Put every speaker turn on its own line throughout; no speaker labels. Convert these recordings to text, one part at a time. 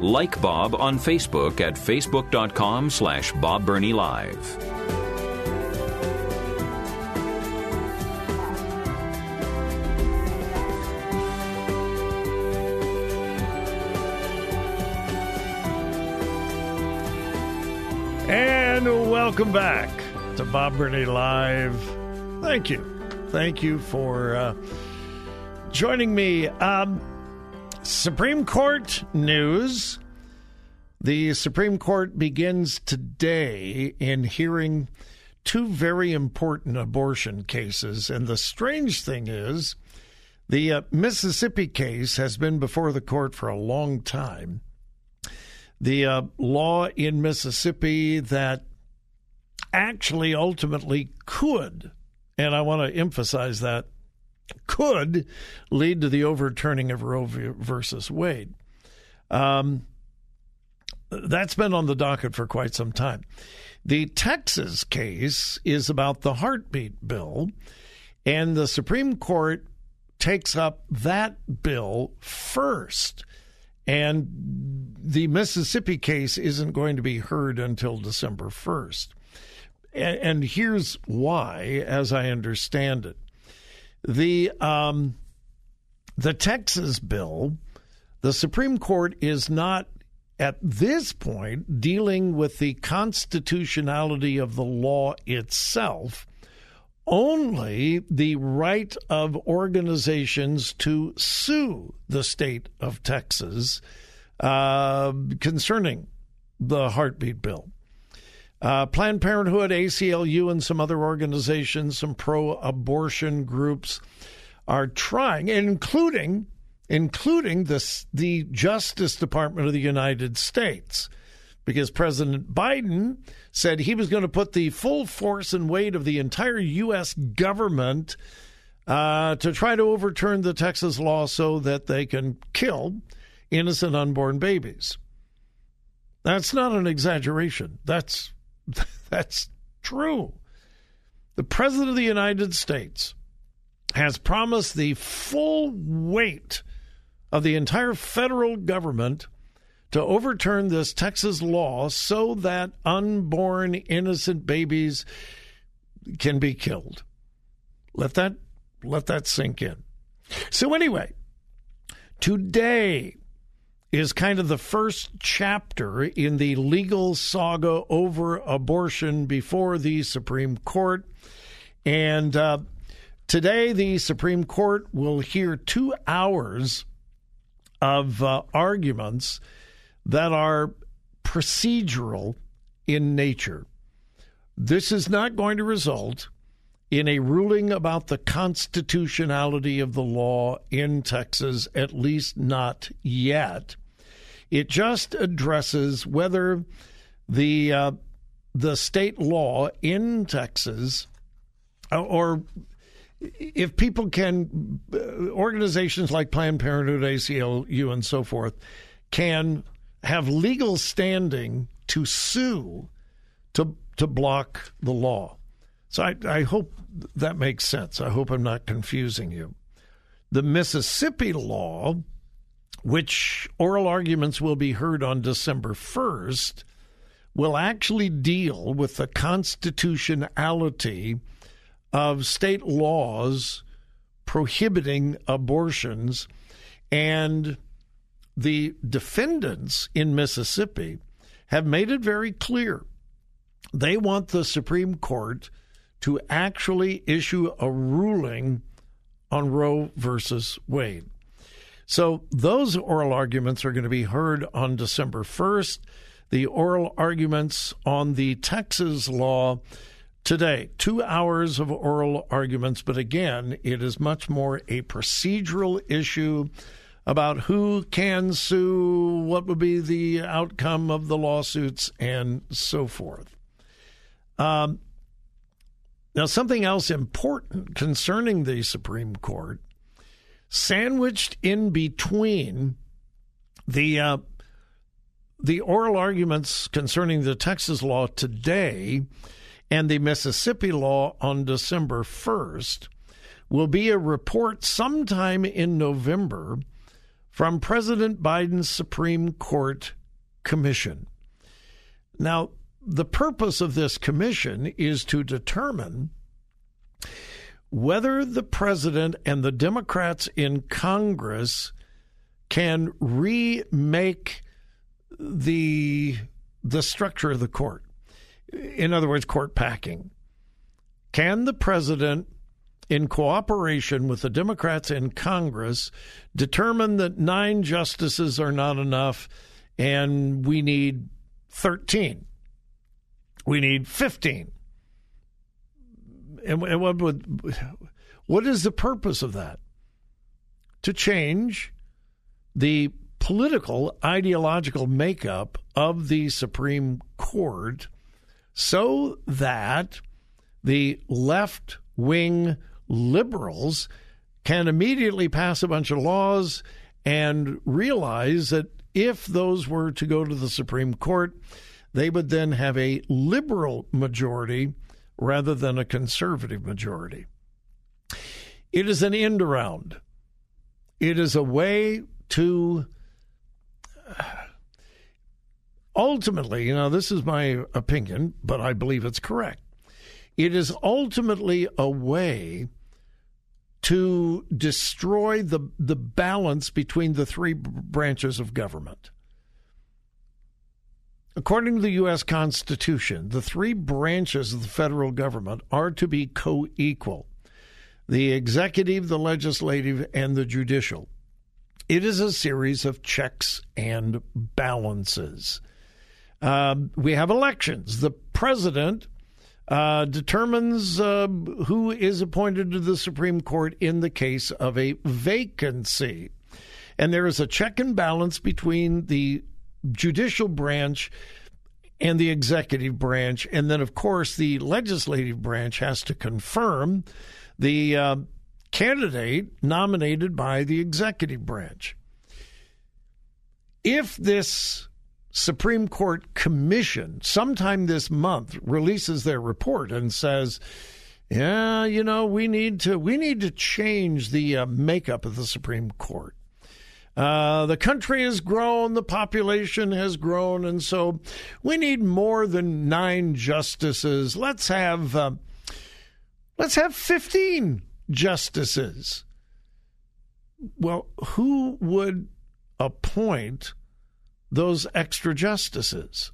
Like Bob on Facebook at facebook.com slash Bob Burney Live.
And welcome back to Bob Burney Live. Thank you. Thank you for uh, joining me. Um, Supreme Court news. The Supreme Court begins today in hearing two very important abortion cases. And the strange thing is, the uh, Mississippi case has been before the court for a long time. The uh, law in Mississippi that actually ultimately could, and I want to emphasize that, could lead to the overturning of Roe versus Wade. Um, that's been on the docket for quite some time. The Texas case is about the heartbeat bill, and the Supreme Court takes up that bill first. And the Mississippi case isn't going to be heard until December 1st. And, here's why, as I understand it. The um, the Texas bill, the Supreme Court is not at this point dealing with the constitutionality of the law itself, only the right of organizations to sue the state of Texas uh, concerning the heartbeat bill. Uh, Planned Parenthood, ACLU, and some other organizations, some pro abortion groups are trying, including including the, the Justice Department of the United States, because President Biden said he was going to put the full force and weight of the entire U.S. government uh, to try to overturn the Texas law so that they can kill innocent unborn babies. That's not an exaggeration. That's that's true. The President of the United States has promised the full weight of the entire federal government to overturn this Texas law so that unborn innocent babies can be killed. Let that let that sink in. So anyway, today is kind of the first chapter in the legal saga over abortion before the Supreme Court. And uh, today, the Supreme Court will hear two hours of uh, arguments that are procedural in nature. This is not going to result in a ruling about the constitutionality of the law in Texas, at least not yet. It just addresses whether the uh, the state law in Texas or if people can, uh, organizations like Planned Parenthood, ACLU, and so forth, can have legal standing to sue to to block the law. So I, I hope that makes sense. I hope I'm not confusing you. The Mississippi law, which oral arguments will be heard on December 1st, will actually deal with the constitutionality of state laws prohibiting abortions. And the defendants in Mississippi have made it very clear they want the Supreme Court to actually issue a ruling on Roe versus Wade. So those oral arguments are going to be heard on December 1st. The oral arguments on the Texas law today. Two hours of oral arguments, but again, it is much more a procedural issue about who can sue, what would be the outcome of the lawsuits, and so forth. Um, now, something else important concerning the Supreme Court, sandwiched in between the uh, the oral arguments concerning the Texas law today and the Mississippi law on December 1st will be a report sometime in November from President Biden's Supreme Court Commission. Now, the purpose of this commission is to determine whether the president and the Democrats in Congress can remake the the structure of the court. In other words, court packing. Can the president, in cooperation with the Democrats in Congress, determine that nine justices are not enough and we need 13? We need 15. And, what would what is the purpose of that? To change the political ideological makeup of the Supreme Court so that the left wing liberals can immediately pass a bunch of laws and realize that if those were to go to the Supreme Court, they would then have a liberal majority rather than a conservative majority. It is an end around. It is a way to ultimately, you know, this is my opinion, but I believe it's correct. It is ultimately a way to destroy the the balance between the three branches of government. According to the U.S. Constitution, the three branches of the federal government are to be co equal the executive, the legislative, and the judicial. It is a series of checks and balances. Uh, we have elections. The president uh, determines uh, who is appointed to the Supreme Court in the case of a vacancy. And there is a check and balance between the judicial branch and the executive branch. And then, of course, the legislative branch has to confirm the uh, candidate nominated by the executive branch. If this Supreme Court Commission sometime this month releases their report and says, "Yeah, you know, we need to we need to change the uh, makeup of the Supreme Court." Uh, the country has grown, the population has grown, and so we need more than nine justices. Let's have uh, let's have fifteen justices. Well, who would appoint those extra justices?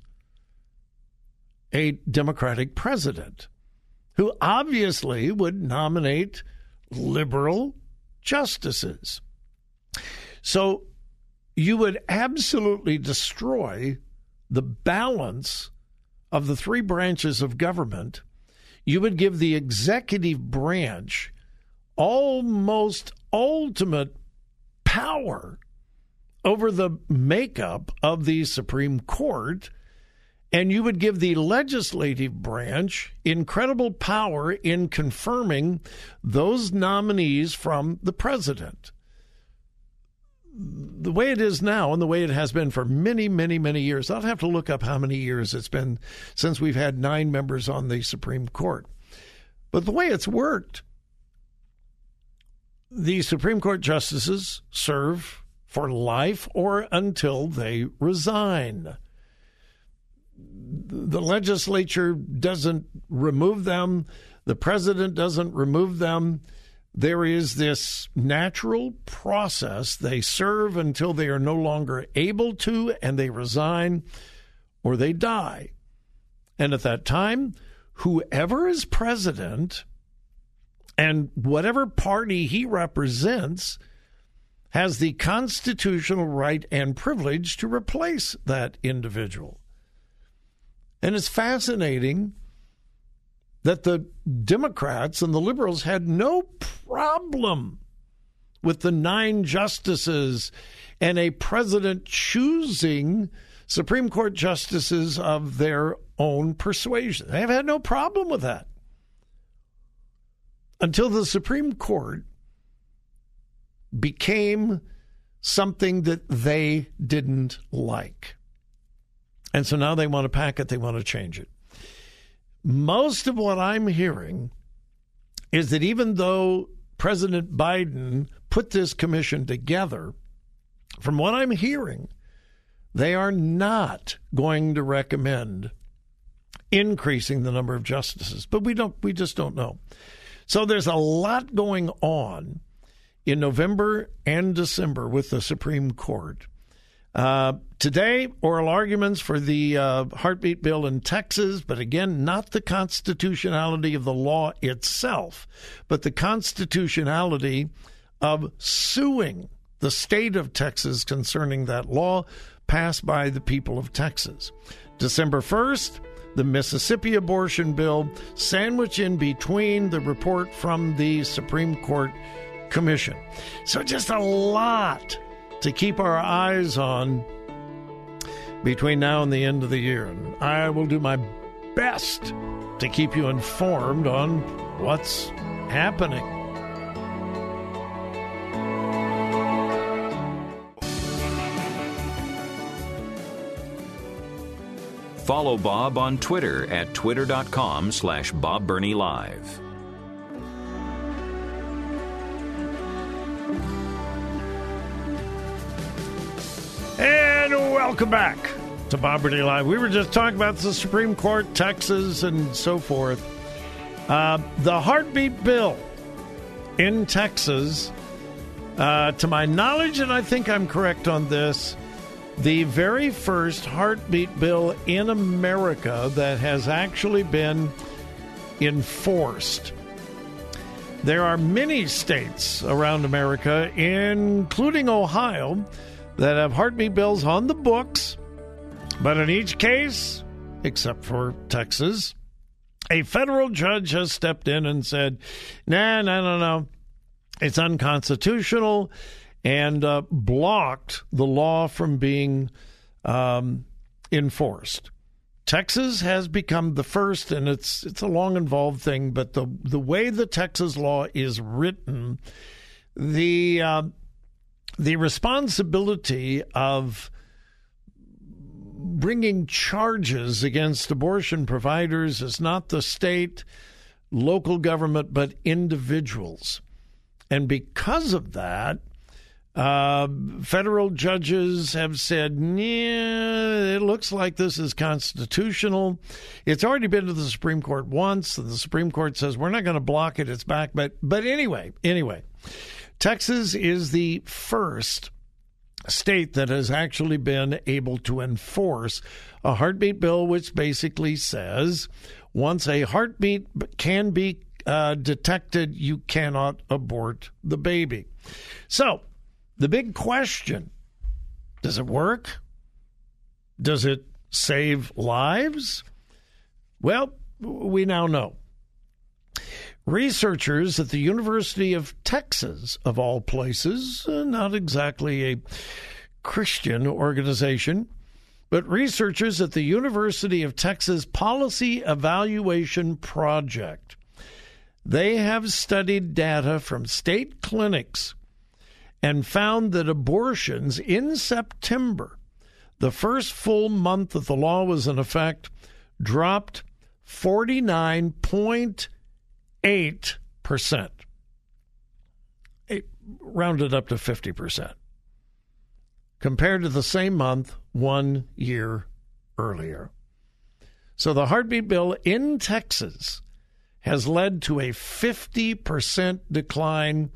A Democratic president who obviously would nominate liberal justices. So you would absolutely destroy the balance of the three branches of government. You would give the executive branch almost ultimate power over the makeup of the Supreme Court. And you would give the legislative branch incredible power in confirming those nominees from the president the way it is now and the way it has been for many, many, many years, I'll have to look up how many years it's been since we've had nine members on the Supreme Court. But the way it's worked, the Supreme Court justices serve for life or until they resign. The legislature doesn't remove them, the president doesn't remove them there is this natural process. They serve until they are no longer able to, and they resign or they die. And at that time, whoever is president and whatever party he represents has the constitutional right and privilege to replace that individual. And it's fascinating that the Democrats and the liberals had no problem with the nine justices and a president choosing Supreme Court justices of their own persuasion. They have had no problem with that until the Supreme Court became something that they didn't like. And so now they want to pack it, they want to change it. Most of what I'm hearing is that even though President Biden put this commission together, from what I'm hearing, they are not going to recommend increasing the number of justices. But we don't we just don't know. So there's a lot going on in November and December with the Supreme Court. Uh, today, oral arguments for the uh, heartbeat bill in Texas, but again, not the constitutionality of the law itself, but the constitutionality of suing the state of Texas concerning that law passed by the people of Texas. December 1st, the Mississippi abortion bill, sandwiched in between the report from the Supreme Court Commission. So, just a lot to keep our eyes on between now and the end of the year. And I will do my best to keep you informed on what's happening.
Follow Bob on Twitter at twitter.com slash Bob Live.
Welcome back to Bob Burney Live. We were just talking about the Supreme Court, Texas, and so forth. Uh, the heartbeat bill in Texas, uh, to my knowledge, and I think I'm correct on this, the very first heartbeat bill in America that has actually been enforced. There are many states around America, including Ohio, that have heartbeat bills on the books, but in each case, except for Texas, a federal judge has stepped in and said, nah, no, no, no, it's unconstitutional and uh, blocked the law from being um, enforced. Texas has become the first, and it's it's a long involved thing. But the the way the Texas law is written, the uh, the responsibility of bringing charges against abortion providers is not the state, local government, but individuals, and because of that, uh, federal judges have said, yeah, it looks like this is constitutional. It's already been to the Supreme Court once, and the Supreme Court says we're not going to block it. It's back. But but anyway, anyway, Texas is the first state that has actually been able to enforce a heartbeat bill, which basically says once a heartbeat can be uh, detected, you cannot abort the baby. So the big question does it work? Does it save lives? Well, we now know. Researchers at the University of Texas, of all places, uh, not exactly a Christian organization, but researchers at the University of Texas Policy Evaluation Project. They have studied data from state clinics and found that abortions in September, the first full month that the law was in effect, dropped 49.8%. It rounded up to 50%, compared to the same month one year earlier. So the heartbeat bill in Texas has led to a 50% decline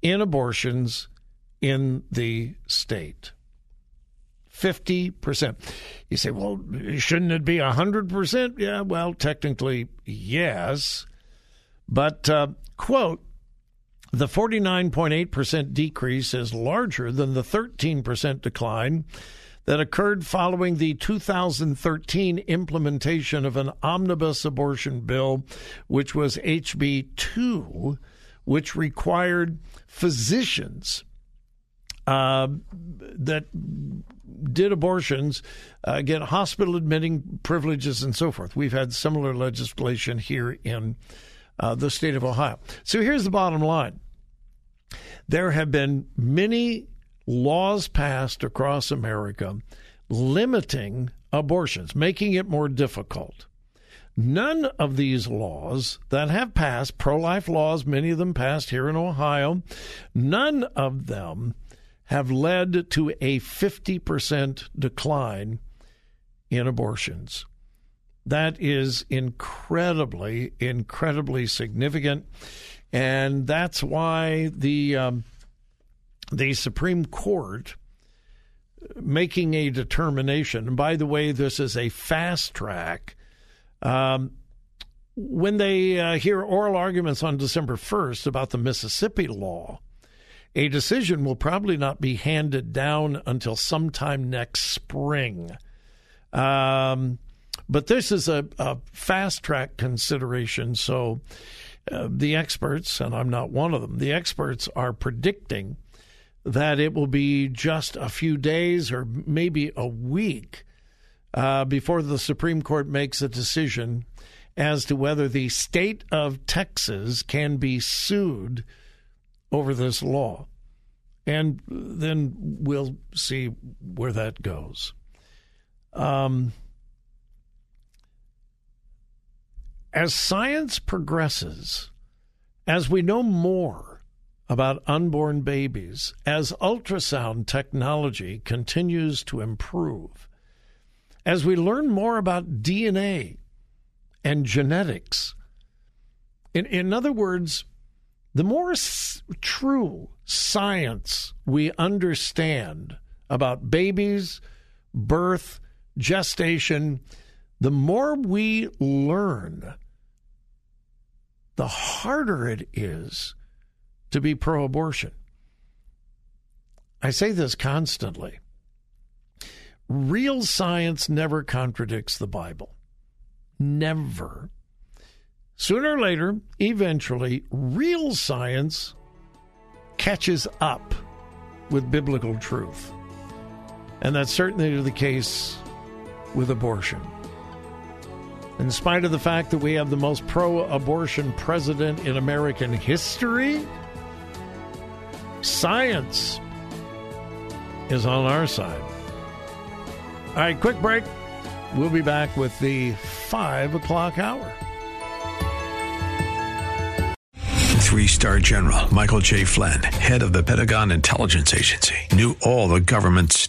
in abortions in the state. 50%. You say, well, shouldn't it be 100%? Yeah, well, technically, yes. But, uh, quote, the 49.8% decrease is larger than the 13% decline that occurred following the 2013 implementation of an omnibus abortion bill, which was HB 2, which required physicians uh, that did abortions uh, get hospital admitting privileges and so forth. We've had similar legislation here in uh, the state of Ohio. So here's the bottom line there have been many laws passed across America limiting abortions, making it more difficult. None of these laws that have passed, pro life laws, many of them passed here in Ohio, none of them have led to a 50% decline in abortions. That is incredibly, incredibly significant. And that's why the, um, the Supreme Court making a determination, and by the way, this is a fast track. Um, when they uh, hear oral arguments on December 1st about the Mississippi law, a decision will probably not be handed down until sometime next spring. Um, but this is a, a fast track consideration. So uh, the experts, and I'm not one of them, the experts are predicting that it will be just a few days or maybe a week uh, before the Supreme Court makes a decision as to whether the state of Texas can be sued over this law. And then we'll see where that goes. Um, as science progresses, as we know more about unborn babies, as ultrasound technology continues to improve, as we learn more about DNA and genetics, in, in other words, the more s- true science we understand about babies, birth, gestation, the more we learn, the harder it is to be pro abortion. I say this constantly. Real science never contradicts the Bible. Never. Sooner or later, eventually, real science catches up with biblical truth. And that's certainly the case with abortion. In spite of the fact that we have the most pro abortion president in American history, science is on our side. All right, quick break. We'll be back with the five o'clock hour.
Three star general Michael J. Flynn, head of the Pentagon Intelligence Agency, knew all the government's